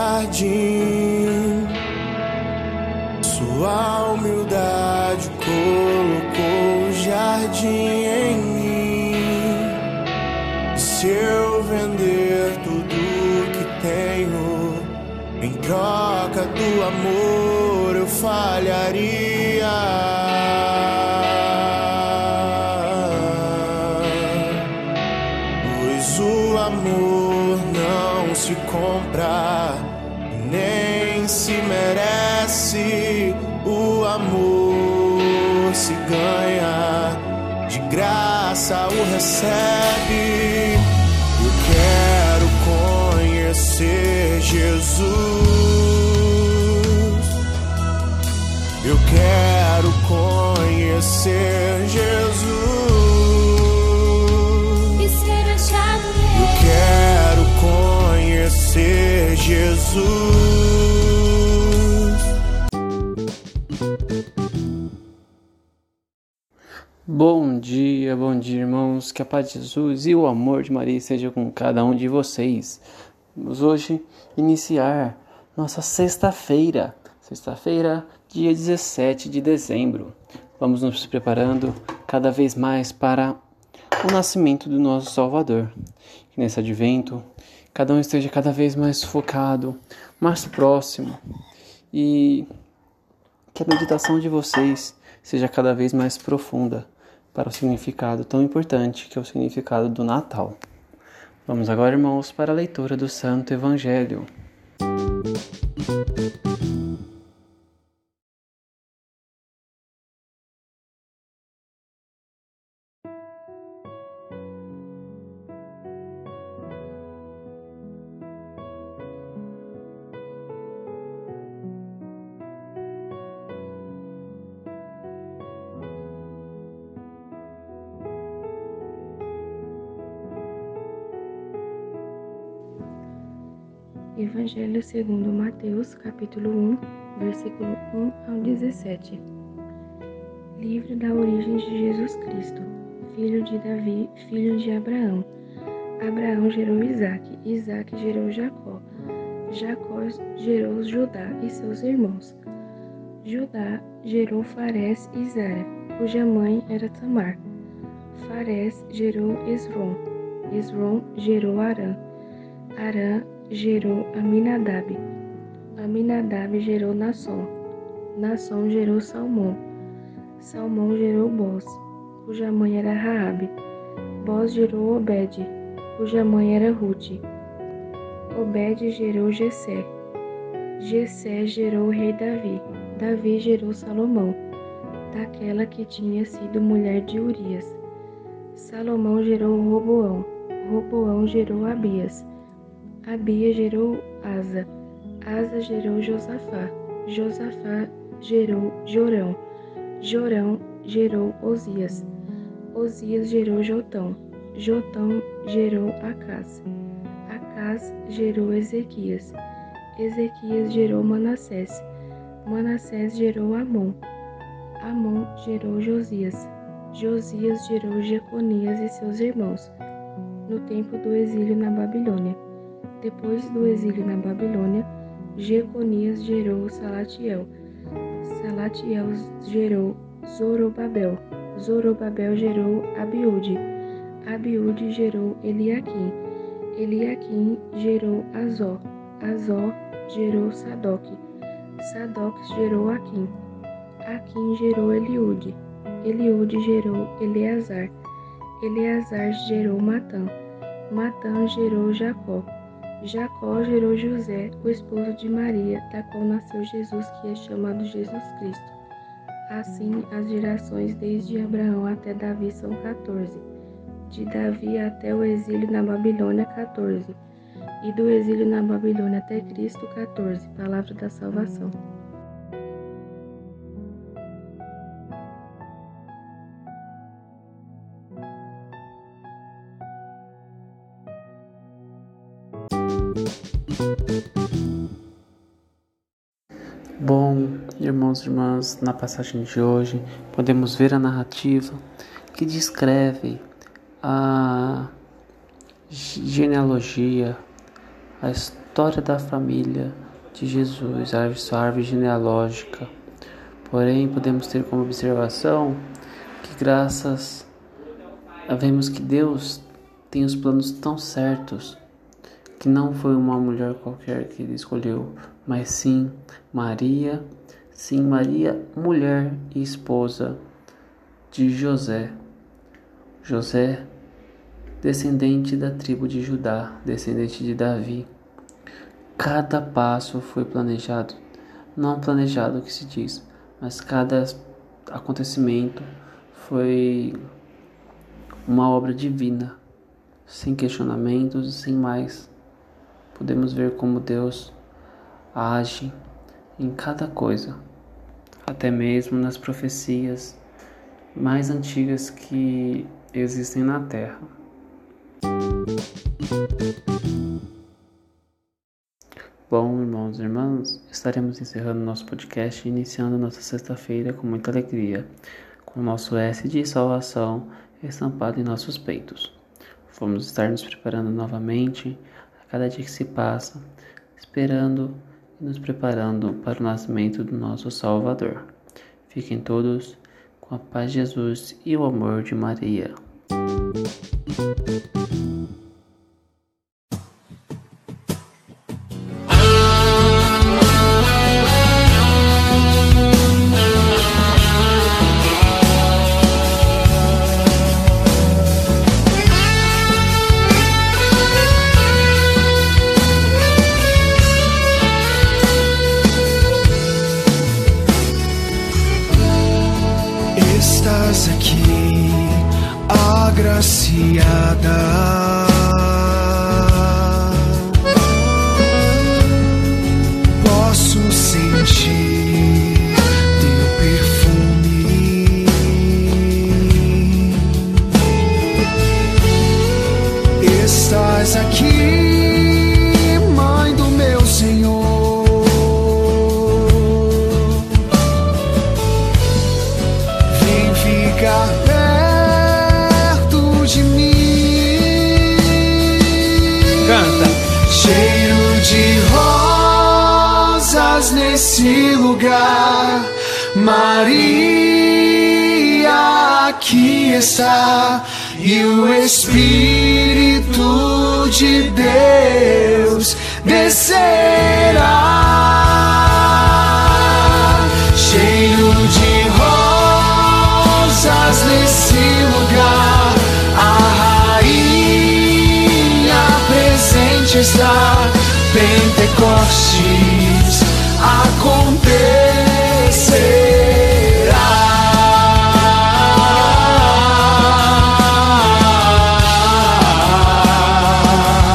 jardim. Sua humildade colocou o jardim em mim. Se eu vender tudo que tenho em troca do amor, eu falharia. Pois merece. O amor se ganha, de graça o recebe. Eu quero conhecer Jesus. Eu quero conhecer Jesus. e ser achado Eu quero conhecer Jesus. Bom dia, bom dia, irmãos. Que a paz de Jesus e o amor de Maria seja com cada um de vocês. Vamos hoje iniciar nossa sexta-feira, sexta-feira, dia 17 de dezembro. Vamos nos preparando cada vez mais para o nascimento do nosso Salvador. Que nesse advento, cada um esteja cada vez mais focado, mais próximo e que a meditação de vocês seja cada vez mais profunda para o significado tão importante que é o significado do Natal. Vamos agora, irmãos, para a leitura do Santo Evangelho. Evangelho segundo Mateus, capítulo 1, versículo 1 ao 17. Livro da origem de Jesus Cristo, filho de Davi, filho de Abraão. Abraão gerou Isaque, Isaque gerou Jacó. Jacó gerou Judá e seus irmãos. Judá gerou Farés e Zara, cuja mãe era Tamar. Farés gerou Esrom. Esrom gerou Arã. Arã gerou Aminadab. Aminadab gerou Nasson. Nasson gerou Salmão. Salmão gerou Boz, cuja mãe era Raabe. Boz gerou Obed, cuja mãe era Ruth. Obed gerou Jessé. Jessé gerou o rei Davi. Davi gerou Salomão, daquela que tinha sido mulher de Urias. Salomão gerou Roboão. Roboão gerou Abias. Abia gerou Asa. Asa gerou Josafá. Josafá gerou Jorão. Jorão gerou Osias. Osias gerou Jotão. Jotão gerou Acás. Acás gerou Ezequias. Ezequias gerou Manassés. Manassés gerou Amon. Amon gerou Josias. Josias gerou Jeconias e seus irmãos, no tempo do exílio na Babilônia. Depois do exílio na Babilônia, Jeconias gerou Salatiel. Salatiel gerou Zorobabel. Zorobabel gerou Abiúde. Abiúde gerou Eliaquim. Eliaquim gerou Azó. Azó gerou Sadoc. Sadoc gerou Aquim. Aquim gerou Eliúde. Eliúde gerou Eleazar. Eleazar gerou Matã. Matã gerou Jacó. Jacó gerou José, o esposo de Maria, da qual nasceu Jesus, que é chamado Jesus Cristo. Assim, as gerações desde Abraão até Davi são 14. De Davi até o exílio na Babilônia, 14. E do exílio na Babilônia até Cristo, 14. Palavra da salvação. Bom, irmãos e irmãs, na passagem de hoje podemos ver a narrativa que descreve a genealogia, a história da família de Jesus, a sua árvore genealógica. Porém, podemos ter como observação que graças a vemos que Deus tem os planos tão certos que não foi uma mulher qualquer que ele escolheu, mas sim Maria, sim Maria, mulher e esposa de José. José, descendente da tribo de Judá, descendente de Davi. Cada passo foi planejado, não planejado que se diz, mas cada acontecimento foi uma obra divina, sem questionamentos e sem mais podemos ver como Deus age em cada coisa, até mesmo nas profecias mais antigas que existem na Terra. Bom, irmãos e irmãs, estaremos encerrando nosso podcast e iniciando nossa sexta-feira com muita alegria, com o nosso S de salvação estampado em nossos peitos. Vamos estar nos preparando novamente cada dia que se passa, esperando e nos preparando para o nascimento do nosso Salvador. Fiquem todos com a paz de Jesus e o amor de Maria. Agraciada. Nesse lugar. Maria aqui está e o Espírito de Deus descerá. Cheiro de rosas nesse lugar, a rainha presente está. Pentecoste